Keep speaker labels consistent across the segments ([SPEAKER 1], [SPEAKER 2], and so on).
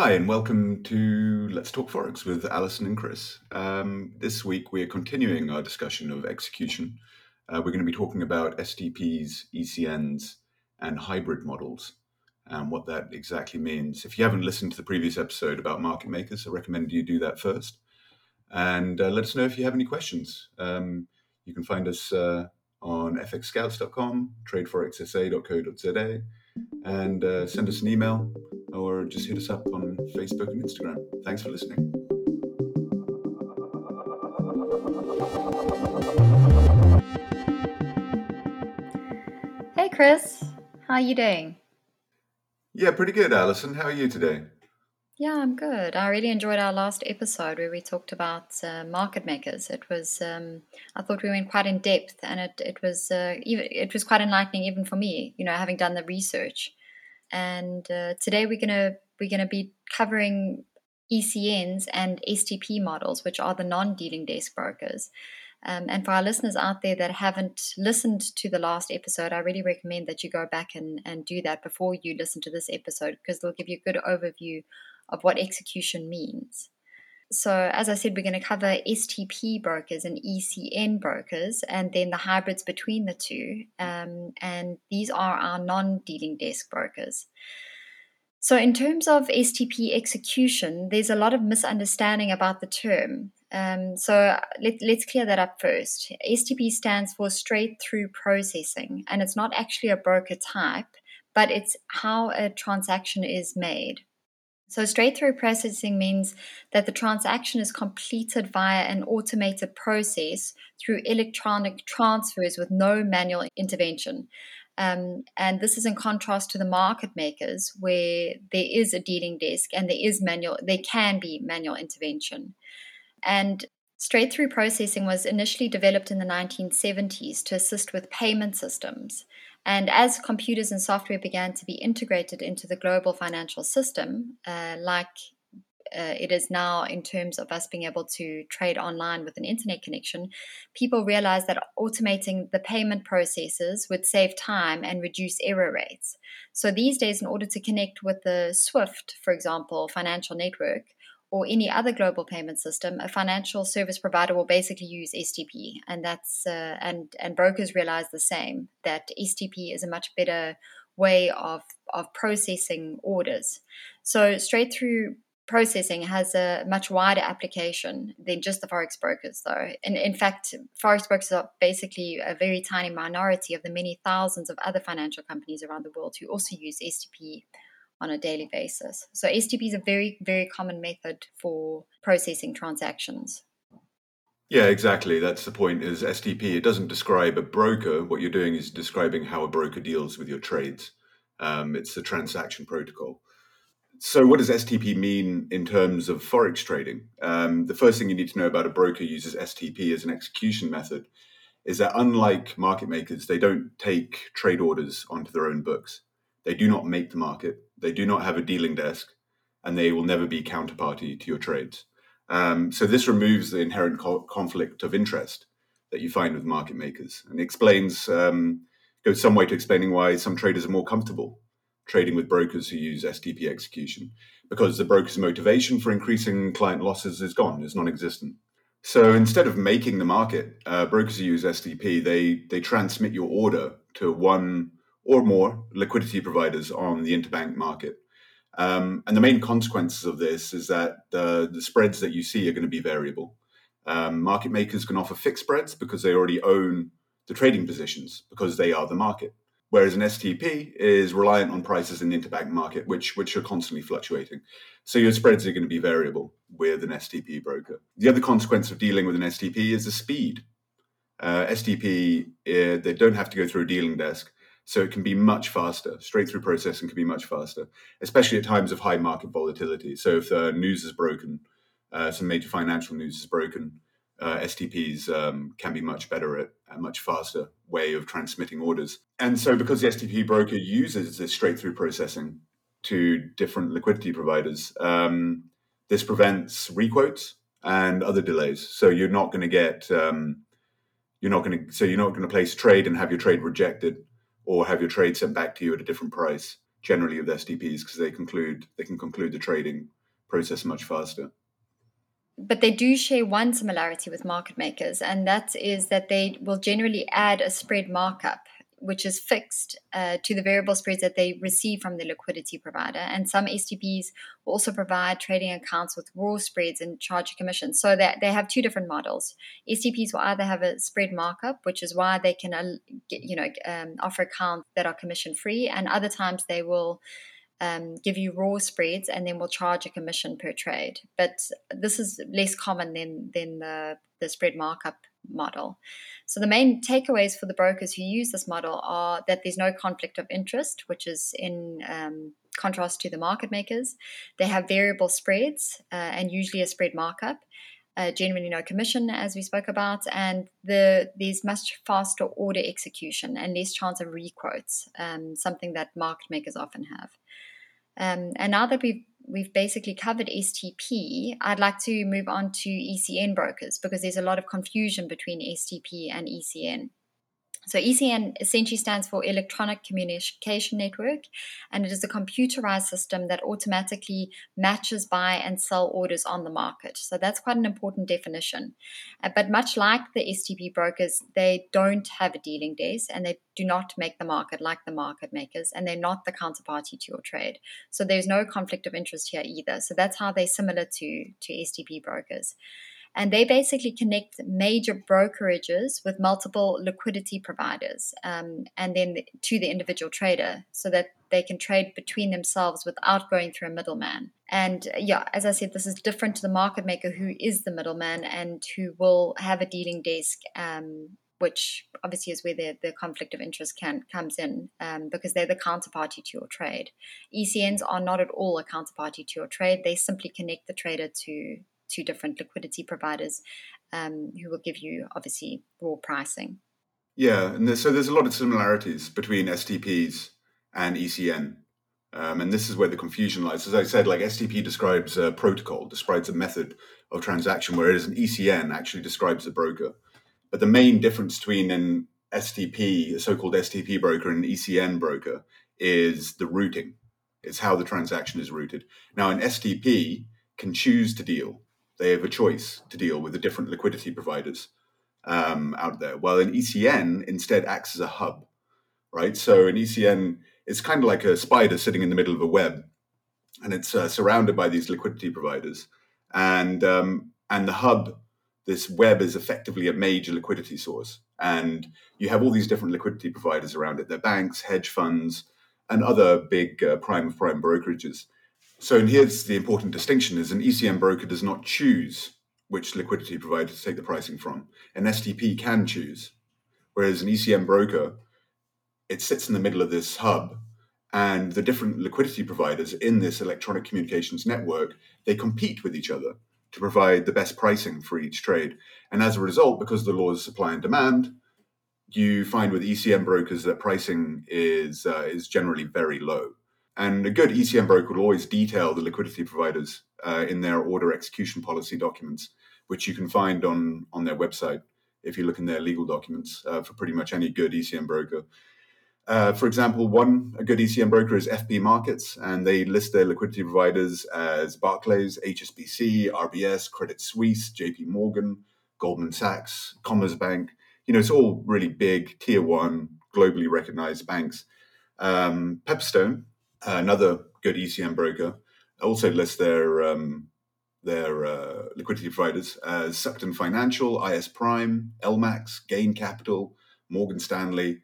[SPEAKER 1] Hi, and welcome to Let's Talk Forex with Alison and Chris. Um, this week we are continuing our discussion of execution. Uh, we're going to be talking about STPs, ECNs, and hybrid models and what that exactly means. If you haven't listened to the previous episode about market makers, I recommend you do that first. And uh, let us know if you have any questions. Um, you can find us uh, on fxscouts.com, tradeforexsa.co.za, and uh, send us an email or just hit us up on Facebook and Instagram. Thanks for listening.
[SPEAKER 2] Hey Chris, how are you doing?
[SPEAKER 1] Yeah, pretty good, Alison. How are you today?
[SPEAKER 2] Yeah, I'm good. I really enjoyed our last episode where we talked about uh, market makers. It was, um, I thought we went quite in depth, and it it was uh, even it was quite enlightening even for me. You know, having done the research. And uh, today we're gonna we're gonna be covering ECNs and STP models, which are the non-dealing desk brokers. Um, and for our listeners out there that haven't listened to the last episode, I really recommend that you go back and, and do that before you listen to this episode because they'll give you a good overview of what execution means. So, as I said, we're going to cover STP brokers and ECN brokers, and then the hybrids between the two. Um, and these are our non dealing desk brokers. So, in terms of STP execution, there's a lot of misunderstanding about the term. Um, so, let, let's clear that up first. STP stands for straight through processing, and it's not actually a broker type, but it's how a transaction is made. So, straight through processing means that the transaction is completed via an automated process through electronic transfers with no manual intervention. Um, and this is in contrast to the market makers, where there is a dealing desk and there is manual, there can be manual intervention. And straight through processing was initially developed in the 1970s to assist with payment systems. And as computers and software began to be integrated into the global financial system, uh, like uh, it is now in terms of us being able to trade online with an internet connection, people realized that automating the payment processes would save time and reduce error rates. So these days, in order to connect with the SWIFT, for example, financial network, or any other global payment system, a financial service provider will basically use STP, and that's uh, and and brokers realize the same that STP is a much better way of of processing orders. So straight through processing has a much wider application than just the forex brokers, though. And in fact, forex brokers are basically a very tiny minority of the many thousands of other financial companies around the world who also use STP on a daily basis. So STP is a very, very common method for processing transactions.
[SPEAKER 1] Yeah, exactly. That's the point is STP, it doesn't describe a broker. What you're doing is describing how a broker deals with your trades. Um, it's a transaction protocol. So, what does STP mean in terms of forex trading? Um, the first thing you need to know about a broker uses STP as an execution method is that unlike market makers, they don't take trade orders onto their own books. They do not make the market. They do not have a dealing desk, and they will never be counterparty to your trades. Um, so this removes the inherent co- conflict of interest that you find with market makers, and explains um, goes some way to explaining why some traders are more comfortable trading with brokers who use STP execution because the broker's motivation for increasing client losses is gone, is non-existent. So instead of making the market, uh, brokers who use STP they they transmit your order to one or more liquidity providers on the interbank market. Um, and the main consequences of this is that the, spreads that you see are going to be variable. Um, market makers can offer fixed spreads because they already own the trading positions because they are the market. Whereas an STP is reliant on prices in the interbank market, which which are constantly fluctuating. So your spreads are going to be variable with an STP broker. The other consequence of dealing with an STP is the speed. Uh, STP, uh, they don't have to go through a dealing desk. So it can be much faster. Straight through processing can be much faster, especially at times of high market volatility. So if the news is broken, uh, some major financial news is broken, uh, STPs um, can be much better at a much faster way of transmitting orders. And so because the STP broker uses this straight through processing to different liquidity providers, um, this prevents requotes and other delays. So you're not going to get um, you're not going to so you're not going to place trade and have your trade rejected or have your trade sent back to you at a different price generally with STPs because they conclude they can conclude the trading process much faster.
[SPEAKER 2] But they do share one similarity with market makers, and that is that they will generally add a spread markup which is fixed uh, to the variable spreads that they receive from the liquidity provider. And some STPs also provide trading accounts with raw spreads and charge a commission. So that they have two different models. STPs will either have a spread markup, which is why they can, uh, you know, um, offer accounts that are commission free, and other times they will. Um, give you raw spreads and then will charge a commission per trade. But this is less common than than the, the spread markup model. So the main takeaways for the brokers who use this model are that there's no conflict of interest, which is in um, contrast to the market makers. They have variable spreads uh, and usually a spread markup. Uh, generally no commission, as we spoke about, and the there's much faster order execution and less chance of requotes, um, something that market makers often have. Um, and now that we've we've basically covered STP, I'd like to move on to ECN brokers because there's a lot of confusion between STP and ECN. So ECN essentially stands for Electronic Communication Network, and it is a computerized system that automatically matches buy and sell orders on the market. So that's quite an important definition. Uh, but much like the STP brokers, they don't have a dealing desk and they do not make the market like the market makers, and they're not the counterparty to your trade. So there's no conflict of interest here either. So that's how they're similar to, to STP brokers and they basically connect major brokerages with multiple liquidity providers um, and then to the individual trader so that they can trade between themselves without going through a middleman. And yeah, as I said, this is different to the market maker who is the middleman and who will have a dealing desk. Um, which obviously is where the, the conflict of interest can comes in um, because they're the counterparty to your trade. ECNs are not at all a counterparty to your trade. They simply connect the trader to two different liquidity providers um, who will give you obviously raw pricing.
[SPEAKER 1] Yeah, and there's, so there's a lot of similarities between STPs and ECN. Um, and this is where the confusion lies. As I said, like STP describes a protocol, describes a method of transaction, whereas an ECN actually describes a broker. But the main difference between an STP, a so-called STP broker, and an ECN broker is the routing. It's how the transaction is routed. Now, an STP can choose to deal they have a choice to deal with the different liquidity providers um, out there. While an ECN instead acts as a hub, right? So an ECN is kind of like a spider sitting in the middle of a web, and it's uh, surrounded by these liquidity providers, and um, and the hub, this web is effectively a major liquidity source, and you have all these different liquidity providers around it. They're banks, hedge funds, and other big uh, prime prime brokerages so and here's the important distinction is an ECN broker does not choose which liquidity provider to take the pricing from. An STP can choose. Whereas an ECN broker, it sits in the middle of this hub and the different liquidity providers in this electronic communications network, they compete with each other to provide the best pricing for each trade. And as a result, because the laws of supply and demand, you find with ECN brokers that pricing is uh, is generally very low. And a good ECN broker will always detail the liquidity providers uh, in their order execution policy documents, which you can find on, on their website if you look in their legal documents uh, for pretty much any good ECN broker. Uh, for example, one a good ECN broker is FP Markets, and they list their liquidity providers as Barclays, HSBC, RBS, Credit Suisse, JP Morgan, Goldman Sachs, Commerzbank. You know, it's all really big, tier one, globally recognized banks. Um, Pepperstone, another good ECN broker also lists their um, their uh, liquidity providers as Sucden Financial, IS Prime, LMAX, Gain Capital, Morgan Stanley,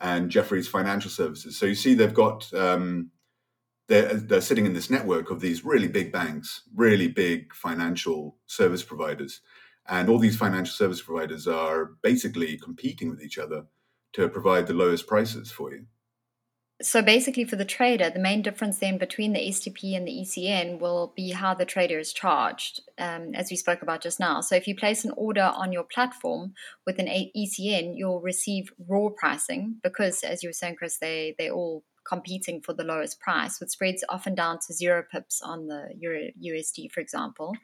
[SPEAKER 1] and Jefferies Financial Services. So you see, they've got um, they're they're sitting in this network of these really big banks, really big financial service providers, and all these financial service providers are basically competing with each other to provide the lowest prices for you
[SPEAKER 2] so basically for the trader the main difference then between the stp and the ecn will be how the trader is charged um, as we spoke about just now. So if you place an order on your platform with an ecn you'll receive raw pricing because as you were saying chris they they all competing for the lowest price with spreads often down to zero pips on the Euro, usd for example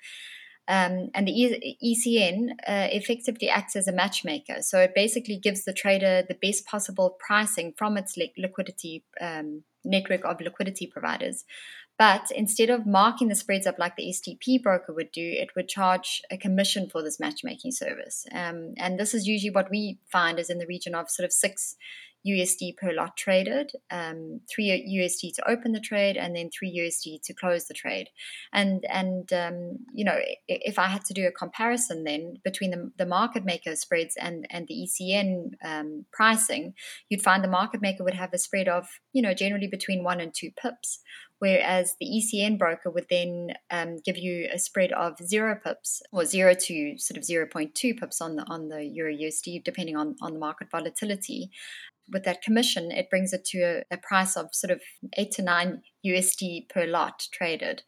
[SPEAKER 2] Um, and the ECN uh, effectively acts as a matchmaker. So it basically gives the trader the best possible pricing from its li- liquidity um, network of liquidity providers. But instead of marking the spreads up like the STP broker would do, it would charge a commission for this matchmaking service. Um, and this is usually what we find is in the region of sort of six USD per lot traded, um, three USD to open the trade, and then three USD to close the trade. And and um, you know, if I had to do a comparison then between the, the market maker spreads and and the ECN um, pricing, you'd find the market maker would have a spread of you know generally between one and two pips. Whereas the ECN broker would then um, give you a spread of zero pips or zero to sort of 0.2 pips on the on the Euro USD, depending on, on the market volatility with that commission, it brings it to a, a, price of sort of eight to nine USD per lot traded.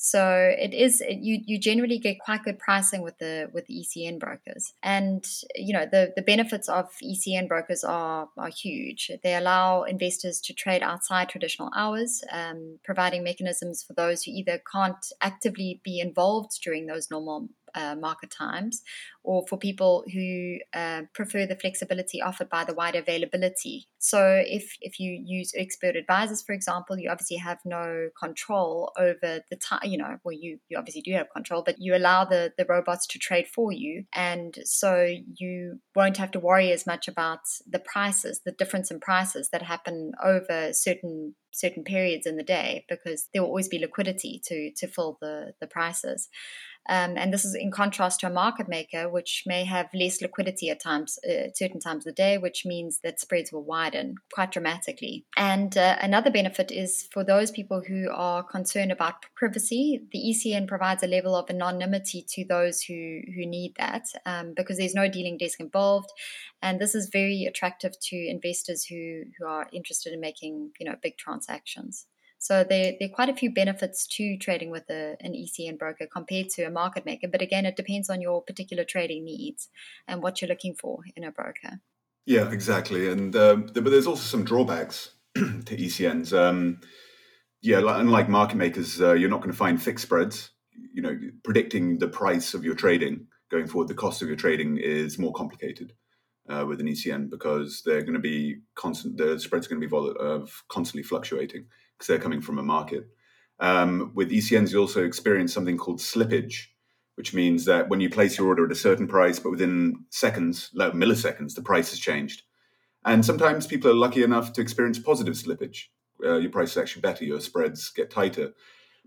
[SPEAKER 2] So it is it, you you generally get quite good pricing with the with the ECN brokers, and you know the the benefits of ECN brokers are are huge. They allow investors to trade outside traditional hours, um, providing mechanisms for those who either can't actively be involved during those normal uh, market times, or for people who uh, prefer the flexibility offered by the wider availability. So, if if you use expert advisors, for example, you obviously have no control over the time. You know, well, you you obviously do have control, but you allow the the robots to trade for you, and so you won't have to worry as much about the prices, the difference in prices that happen over certain certain periods in the day because there will always be liquidity to to fill the the prices. Um, and this is in contrast to a market maker, which may have less liquidity at times, uh, certain times of the day, which means that spreads will widen quite dramatically. And uh, another benefit is for those people who are concerned about privacy, the ECN provides a level of anonymity to those who, who need that um, because there's no dealing desk involved. And this is very attractive to investors who, who are interested in making you know big transactions. So there, there are quite a few benefits to trading with a, an ECN broker compared to a market maker. But again, it depends on your particular trading needs and what you're looking for in a broker.
[SPEAKER 1] Yeah, exactly. And um, but there's also some drawbacks to ECNs. Um, yeah, unlike market makers, uh, you're not going to find fixed spreads. You know, predicting the price of your trading going forward, the cost of your trading is more complicated uh, with an ECN because they're going to be constant. The spreads are going to be vol- uh, constantly fluctuating because they're coming from a market. Um, with ECNs, you also experience something called slippage, which means that when you place your order at a certain price, but within seconds, like milliseconds, the price has changed. And sometimes people are lucky enough to experience positive slippage. Uh, your price is actually better, your spreads get tighter.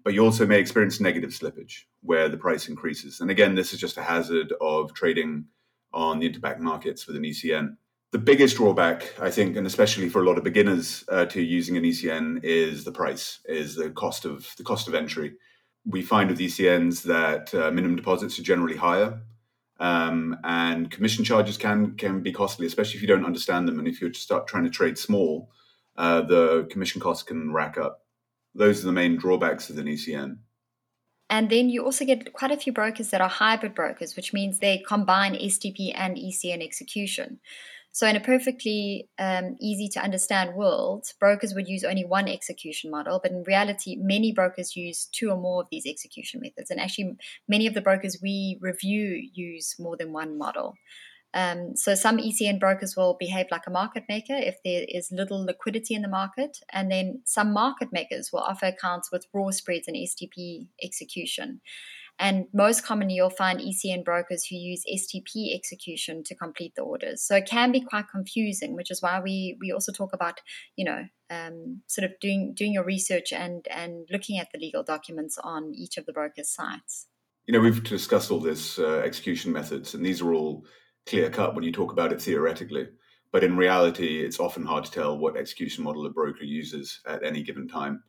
[SPEAKER 1] But you also may experience negative slippage where the price increases. And again, this is just a hazard of trading on the interbank markets with an ECN. The biggest drawback, I think, and especially for a lot of beginners uh, to using an ECN, is the price, is the cost of the cost of entry. We find with ECNs that uh, minimum deposits are generally higher, um, and commission charges can can be costly, especially if you don't understand them. And if you start trying to trade small, uh, the commission costs can rack up. Those are the main drawbacks of an ECN.
[SPEAKER 2] And then you also get quite a few brokers that are hybrid brokers, which means they combine STP and ECN execution. So, in a perfectly um, easy to understand world, brokers would use only one execution model, but in reality, many brokers use two or more of these execution methods. And actually, many of the brokers we review use more than one model. Um, so, some ECN brokers will behave like a market maker if there is little liquidity in the market. And then some market makers will offer accounts with raw spreads and STP execution. And most commonly, you'll find ECN brokers who use STP execution to complete the orders. So it can be quite confusing, which is why we we also talk about, you know, um, sort of doing doing your research and and looking at the legal documents on each of the brokers' sites.
[SPEAKER 1] You know, we've discussed all this uh, execution methods, and these are all clear cut when you talk about it theoretically. But in reality, it's often hard to tell what execution model a broker uses at any given time.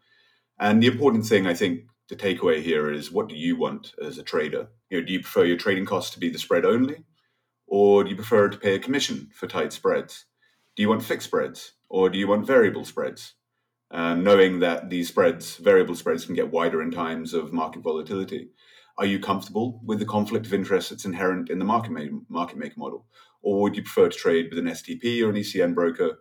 [SPEAKER 1] And the important thing, I think, the takeaway here is what do you want as a trader? You know, do you prefer your trading costs to be the spread only? Or do you prefer to pay a commission for tight spreads? Do you want fixed spreads or do you want variable spreads? Um, knowing that these spreads, variable spreads, can get wider in times of market volatility. Are you comfortable with the conflict of interest that's inherent in the market, ma- market maker model? Or would you prefer to trade with an STP or an ECN broker,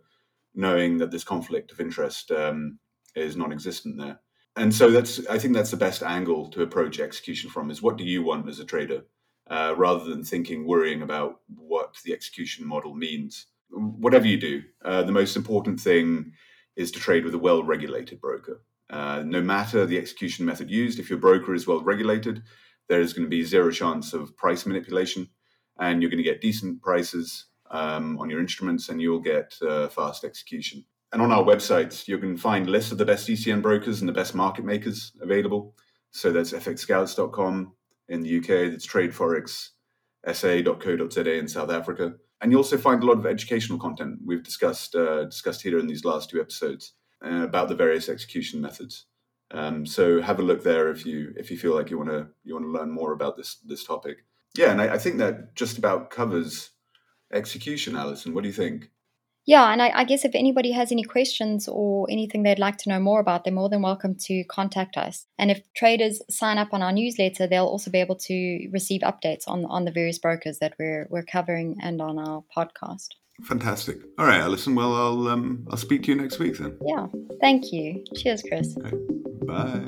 [SPEAKER 1] knowing that this conflict of interest um, is non existent there? And so that's I think that's the best angle to approach execution from is what do you want as a trader, uh, rather than thinking worrying about what the execution model means. Whatever you do, uh, the most important thing is to trade with a well-regulated broker. Uh, no matter the execution method used, if your broker is well regulated, there is going to be zero chance of price manipulation, and you're going to get decent prices um, on your instruments, and you'll get uh, fast execution. And on our website, you can find lists of the best ECN brokers and the best market makers available. So that's fxscouts.com in the UK, that's tradeforexsa.co.za in South Africa. And you also find a lot of educational content we've discussed uh, discussed here in these last two episodes uh, about the various execution methods. Um, so have a look there if you if you feel like you want to you want to learn more about this this topic. Yeah, and I, I think that just about covers execution, Alison. What do you think?
[SPEAKER 2] Yeah, and I, I, guess if anybody has any questions or anything they'd like to know more about, they're more than welcome to contact us. And if traders sign up on our newsletter, they'll also be able to receive updates on on the various brokers that we're we're covering and on our podcast.
[SPEAKER 1] Fantastic. All right, Alison. Well, I'll um, I'll speak to you next week then.
[SPEAKER 2] Yeah. Thank you. Cheers, Chris.
[SPEAKER 1] Bye.